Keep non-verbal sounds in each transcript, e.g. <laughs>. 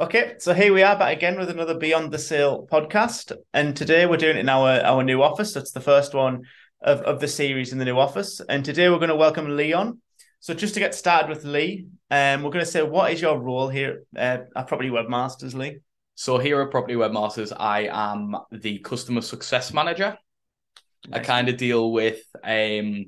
Okay, so here we are back again with another Beyond the Sale podcast. And today we're doing it in our, our new office. That's the first one of, of the series in the new office. And today we're going to welcome Lee on. So just to get started with Lee, um, we're going to say, what is your role here uh, at Property Webmasters, Lee? So here at Property Webmasters, I am the customer success manager. Nice. I kind of deal with um,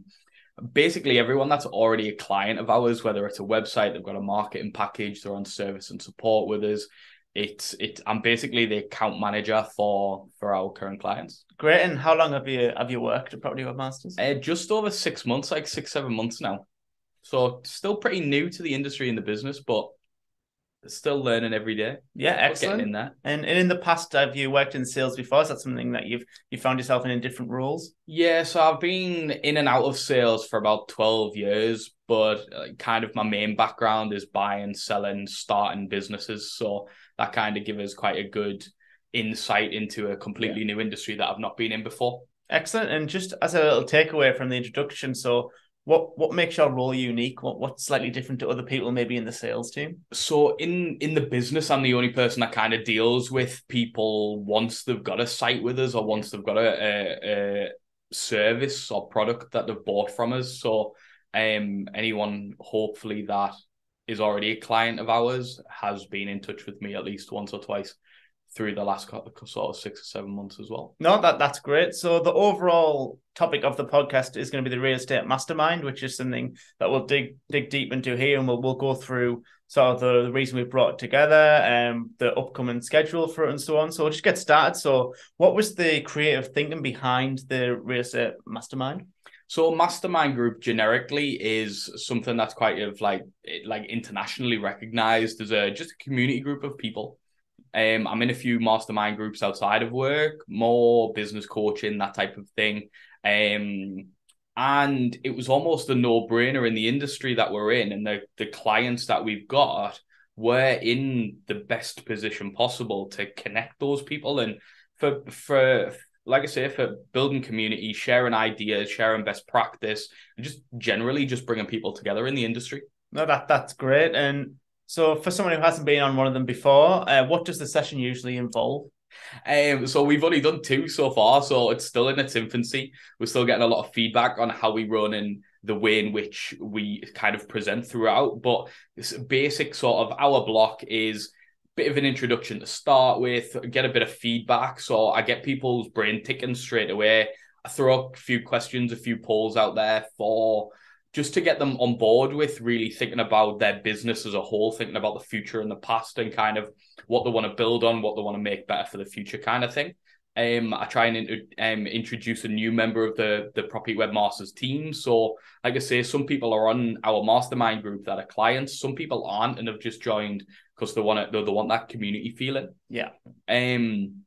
basically everyone that's already a client of ours, whether it's a website, they've got a marketing package, they're on service and support with us. It's it. I'm basically the account manager for for our current clients. Great. And how long have you have you worked at Property Webmasters? Uh, just over six months, like six seven months now. So still pretty new to the industry and the business, but still learning every day. Yeah, excellent. In that. And, and in the past, have you worked in sales before? Is that something that you've you found yourself in in different roles? Yeah, so I've been in and out of sales for about twelve years, but kind of my main background is buying, selling, starting businesses. So that kind of gives us quite a good insight into a completely yeah. new industry that I've not been in before. Excellent. And just as a little takeaway from the introduction, so what what makes your role unique? What what's slightly different to other people maybe in the sales team? So in in the business, I'm the only person that kind of deals with people once they've got a site with us or once they've got a, a, a service or product that they've bought from us. So um anyone hopefully that is already a client of ours has been in touch with me at least once or twice through the last sort of six or seven months as well. No, that that's great. So the overall topic of the podcast is going to be the real estate mastermind, which is something that we'll dig dig deep into here, and we'll we'll go through sort of the, the reason we brought it together, um, the upcoming schedule for it, and so on. So we'll just get started. So, what was the creative thinking behind the real estate mastermind? So mastermind group generically is something that's quite of like like internationally recognized as a just a community group of people um, I'm in a few mastermind groups outside of work, more business coaching, that type of thing. Um, and it was almost a no-brainer in the industry that we're in and the, the clients that we've got we're in the best position possible to connect those people and for for like I say, for building community, sharing ideas, sharing best practice, and just generally just bringing people together in the industry. No, that that's great. And so, for someone who hasn't been on one of them before, uh, what does the session usually involve? Um, so we've only done two so far, so it's still in its infancy. We're still getting a lot of feedback on how we run and the way in which we kind of present throughout. But this basic sort of our block is a bit of an introduction to start with, get a bit of feedback. So I get people's brain ticking straight away. I throw a few questions, a few polls out there for just to get them on board with really thinking about their business as a whole, thinking about the future and the past and kind of what they want to build on, what they want to make better for the future kind of thing. Um, I try and um, introduce a new member of the the Property Webmasters team. So, like I say, some people are on our mastermind group that are clients. Some people aren't and have just joined because they want it. They want that community feeling. Yeah. Um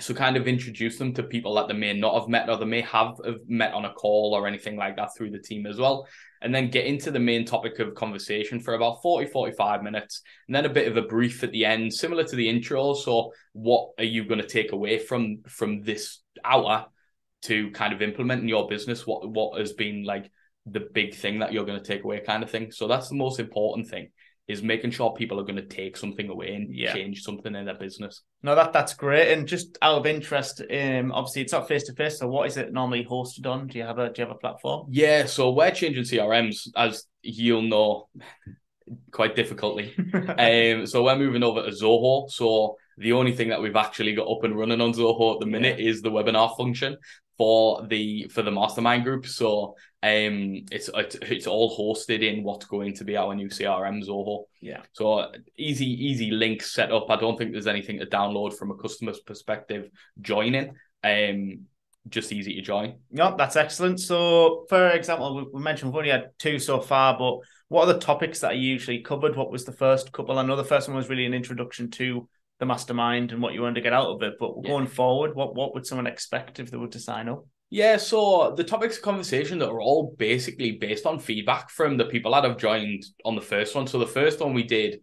so kind of introduce them to people that they may not have met or they may have, have met on a call or anything like that through the team as well. And then get into the main topic of conversation for about 40 45 minutes and then a bit of a brief at the end similar to the intro. So what are you going to take away from from this hour to kind of implement in your business? What what has been like the big thing that you're going to take away kind of thing? So that's the most important thing is making sure people are going to take something away and yeah. change something in their business. No, that that's great. And just out of interest, um, obviously it's not face to face. So what is it normally hosted on? Do you have a do you have a platform? Yeah, so we're changing CRMs, as you'll know, quite difficultly. <laughs> um, so we're moving over to Zoho. So the only thing that we've actually got up and running on Zoho at the minute yeah. is the webinar function for the for the mastermind group. So um, it's it's, it's all hosted in what's going to be our new CRM Zoho. Yeah. So easy easy link set up. I don't think there's anything to download from a customer's perspective. Joining. Um, just easy to join. No, that's excellent. So, for example, we mentioned we've only had two so far, but what are the topics that are usually covered? What was the first couple? I know the first one was really an introduction to the mastermind and what you wanted to get out of it. But yeah. going forward, what what would someone expect if they were to sign up? Yeah, so the topics of conversation that are all basically based on feedback from the people that have joined on the first one. So the first one we did,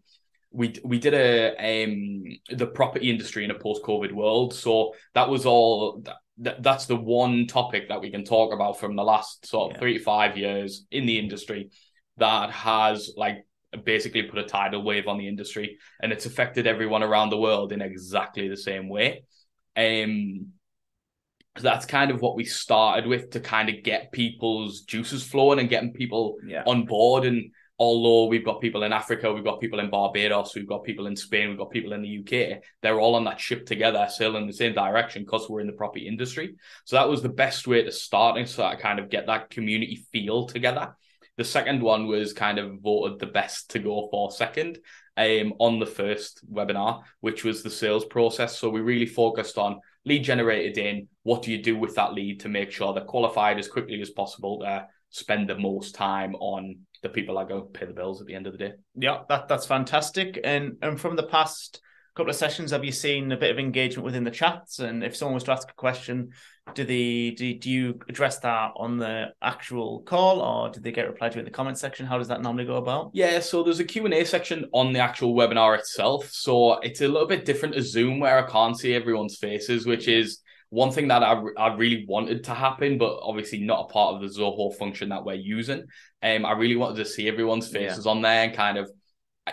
we we did a um the property industry in a post COVID world. So that was all that, that's the one topic that we can talk about from the last sort of yeah. three to five years in the industry that has like basically put a tidal wave on the industry, and it's affected everyone around the world in exactly the same way. Um, that's kind of what we started with to kind of get people's juices flowing and getting people Yeah. on board. And although we've got people in Africa, we've got people in Barbados, we've got people in Spain, we've got people in the UK, they're all on that ship together, sailing in the same direction because we're in the property industry. So that was the best way to start and so I kind of get that community feel together. The second one was kind of voted the best to go for second um, on the first webinar, which was the sales process. So we really focused on lead generated in. What do you do with that lead to make sure they're qualified as quickly as possible to spend the most time on the people that go pay the bills at the end of the day? Yeah, that that's fantastic. And and from the past couple of sessions, have you seen a bit of engagement within the chats? And if someone was to ask a question, do the do, do you address that on the actual call, or do they get replied to in the comment section? How does that normally go about? Yeah, so there's a Q&A section on the actual webinar itself. So it's a little bit different to Zoom where I can't see everyone's faces, which is one thing that I, I really wanted to happen, but obviously not a part of the Zoho function that we're using. Um, I really wanted to see everyone's faces on there and kind of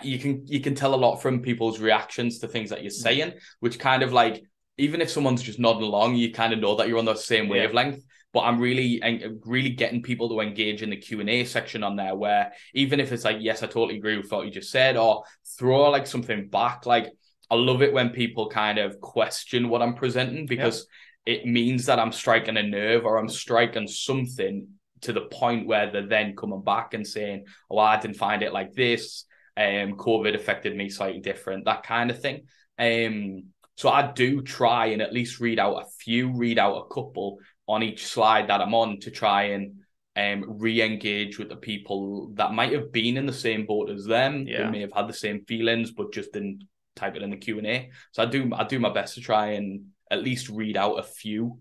you can you can tell a lot from people's reactions to things that you're mm-hmm. saying, which kind of like even if someone's just nodding along, you kind of know that you're on the same Yeah. wavelength. But I'm really really getting people to engage in the Q and A section on there, where even if it's like, yes, I totally agree with what you just said, or throw like something back. Like I love it when people kind of question what I'm presenting because it means that I'm striking a nerve or I'm striking something to the point where they're then coming back and saying, "Oh, I didn't find it like this." Um, COVID affected me slightly different, that kind of thing. Um, so I do try and at least read out a few, read out a couple on each slide that I'm on to try and um re-engage with the people that might have been in the same boat as them. Yeah. They may have had the same feelings, but just didn't type it in the Q and A. So I do I do my best to try and at least read out a few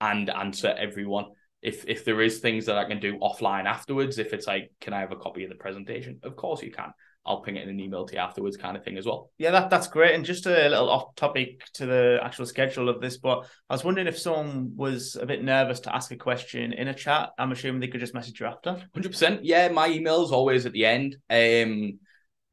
and answer everyone. If if there is things that I can do offline afterwards, if it's like, can I have a copy of the presentation? Of course you can. I'll ping it in an email to you afterwards, kind of thing as well. Yeah, that that's great. And just a little off topic to the actual schedule of this, but I was wondering if someone was a bit nervous to ask a question in a chat. I'm assuming they could just message you after. Hundred percent. Yeah, my email's always at the end. Um,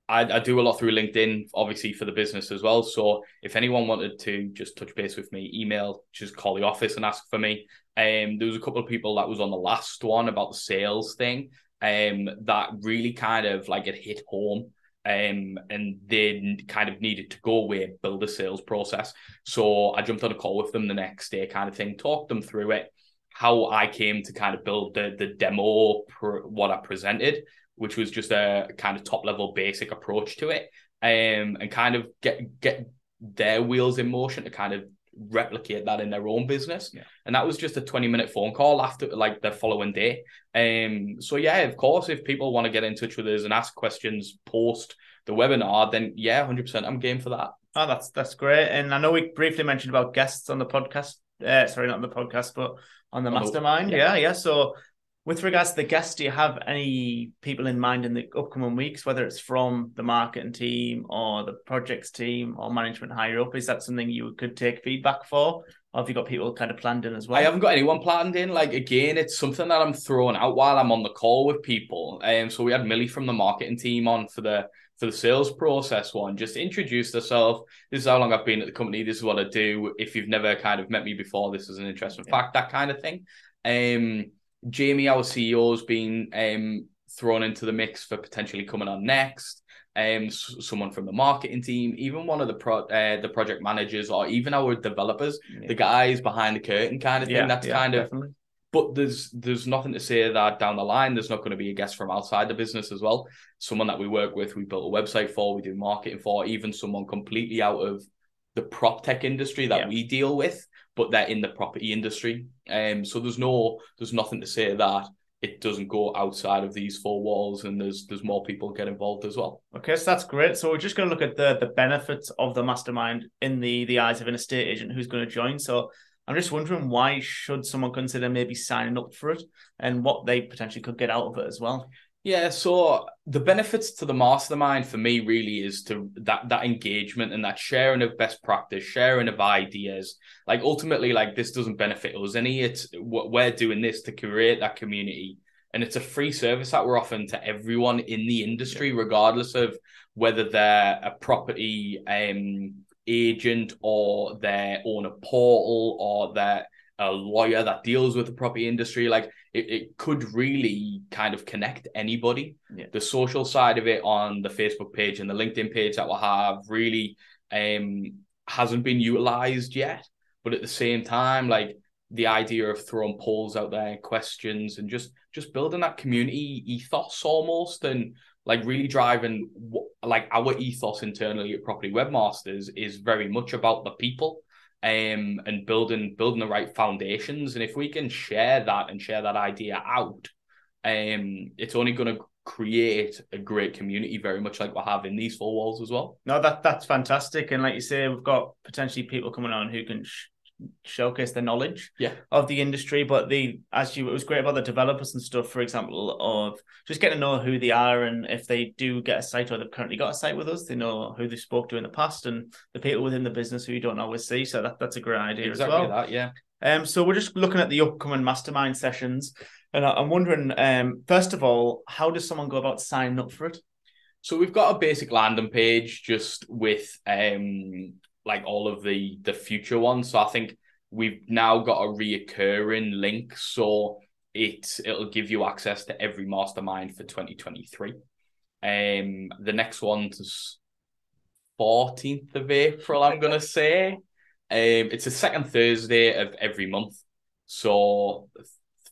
I, I do a lot through LinkedIn, obviously for the business as well. So if anyone wanted to just touch base with me, email, just call the office and ask for me. Um, there was a couple of people that was on the last one about the sales thing. Um, that really kind of like it hit home. Um, and they kind of needed to go away, build a sales process. So I jumped on a call with them the next day, kind of thing, talked them through it, how I came to kind of build the the demo, what I presented, which was just a kind of top level basic approach to it, um, and kind of get get their wheels in motion to kind of replicate that in their own business. Yeah. And that was just a 20 minute phone call after like the following day. Um so yeah, of course, if people want to get in touch with us and ask questions post the webinar, then yeah, 100% I'm game for that. Oh, that's that's great. And I know we briefly mentioned about guests on the podcast. Uh, sorry, not on the podcast, but on the On the- mastermind. yeah. Yeah, yeah. So, with regards to the guests, do you have any people in mind in the upcoming weeks, whether it's from the marketing team or the projects team or management higher up? Is that something you could take feedback for, or have you got people kind of planned in as well? I haven't got anyone planned in. Like again, it's something that I'm throwing out while I'm on the call with people. Um, so we had Millie from the marketing team on for the for the sales process one. Just introduce herself. This is how long I've been at the company. This is what I do. If you've never kind of met me before, this is an interesting Yeah. fact. That kind of thing. Um, Jamie, our CEO, has been um thrown into the mix for potentially coming on next. Um, someone from the marketing team, even one of the pro uh, the project managers, or even our developers Yeah. the guys behind the curtain kind of thing. yeah, That's yeah, kind of definitely. but there's there's nothing to say that down the line there's not going to be a guest from outside the business as well. Someone that we work with, we built a website for, we do marketing for, even someone completely out of the prop tech industry that we deal with, but they're in the property industry. Um so there's no there's nothing to say that it doesn't go outside of these four walls and there's there's more people get involved as well. Okay, so that's great. So we're just going to look at the the benefits of the mastermind in the the eyes of an estate agent who's going to join. So I'm just wondering why should someone consider maybe signing up for it and what they potentially could get out of it as well. Yeah, so the benefits to the mastermind for me really is to that that engagement and that sharing of best practice, sharing of ideas. Like ultimately, like this doesn't benefit us any. It's what we're doing this to create that community and it's a free service that we're offering to everyone in the industry, regardless of whether they're a property um, agent or they own a portal or they're a lawyer that deals with the property industry. Like it, it could really kind of connect anybody. Yeah. The social side of it on the Facebook page and the LinkedIn page that we'll have really um hasn't been utilized yet. But at the same time, like the idea of throwing polls out there, questions, and just just building that community ethos almost, and like really driving like our ethos internally at Property Webmasters is very much about the people um, and building building the right foundations. And if we can share that and share that idea out, um, it's only going to create a great community, very much like we have in these four walls as well. No, that that's fantastic. And like you say, we've got potentially people coming on who can sh- showcase the knowledge yeah. of the industry. But the as you it was great about the developers and stuff, for example, of just getting to know who they are and if they do get a site or they've currently got a site with us, they know who they spoke to in the past and the people within the business who you don't always see. So that, that's a great idea exactly as well. That, yeah. Um, so we're just looking at the upcoming mastermind sessions, and I'm wondering, um, first of all, how does someone go about signing up for it? So we've got a basic landing page just with um like all of the the future ones. So I think we've now got a reoccurring link, so it it'll give you access to every mastermind for 2023. Um, the next one's 14th of April, I'm gonna say. Um, it's the second Thursday of every month, so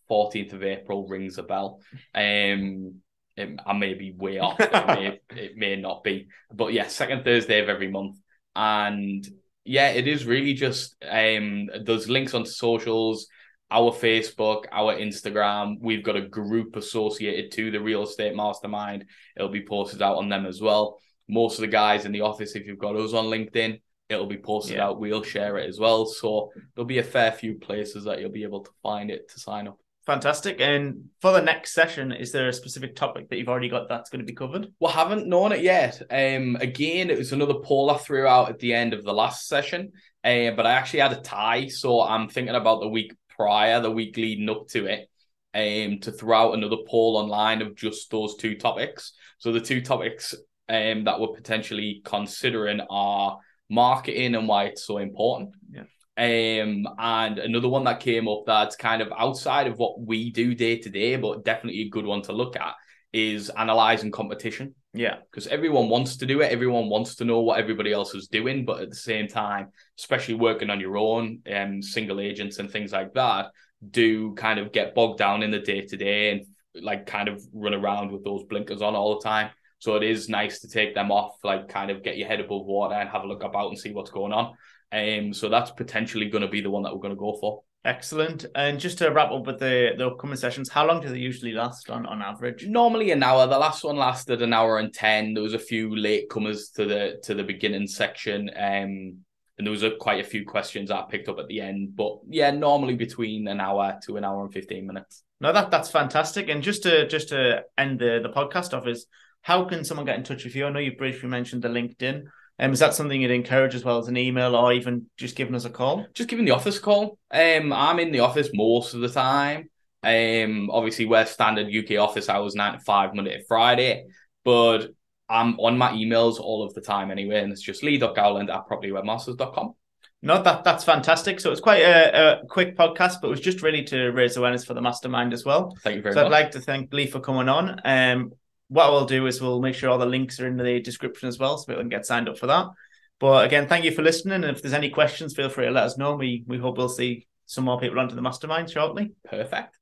14th of April rings a bell. Um, it, I may be way off. It may, <laughs> it may not be, but yeah, second Thursday of every month, and yeah, it is really just um those links onto socials, our Facebook, our Instagram. We've got a group associated to the real estate mastermind. It'll be posted out on them as well. Most of the guys in the office, if you've got us on LinkedIn, it'll be posted Yeah. out. We'll share it as well. So there'll be a fair few places that you'll be able to find it to sign up. Fantastic. And for the next session, is there a specific topic that you've already got that's going to be covered? We haven't known it yet. Um, again, it was another poll I threw out at the end of the last session, uh, but I actually had a tie, so I'm thinking about the week prior, the week leading up to it, um, to throw out another poll online of just those two topics. So the two topics um that we're potentially considering are marketing and why it's so important. Yeah. Um, and another one that came up that's kind of outside of what we do day to day, but definitely a good one to look at is analyzing competition Yeah. because everyone wants to do it. Everyone wants to know what everybody else is doing, but at the same time, especially working on your own, um, single agents and things like that, do kind of get bogged down in the day to day and like kind of run around with those blinkers on all the time. So it is nice to take them off, like kind of get your head above water and have a look about and see what's going on. Um, so that's potentially going to be the one that we're going to go for. Excellent. And just to wrap up with the, the upcoming sessions, how long do they usually last on, on average? Normally an hour. The last one lasted an hour and ten. There was a few late comers to the to the beginning section, um, and there was a, quite a few questions I picked up at the end. But yeah, normally between an hour to an hour and fifteen minutes. No, that that's fantastic. And just to just to end the, the podcast off is how can someone get in touch with you? I know you briefly mentioned the LinkedIn. Um, is that something you'd encourage as well as an email or even just giving us a call? Just giving the office a call. Um, I'm in the office most of the time. Um, obviously we're standard UK office hours nine to five Monday to Friday, but I'm on my emails all of the time anyway, and it's just lee.gowland at propertywebmasters.com. No, that that's fantastic. So it's quite a, a quick podcast, but it was just really to raise awareness for the mastermind as well. Thank you very so much. I'd like to thank Lee for coming on. Um, what we'll do is we'll make sure all the links are in the description as well, so people can get signed up for that. But again, thank you for listening. And if there's any questions, feel free to let us know. We we hope we'll see some more people onto the mastermind shortly. Perfect.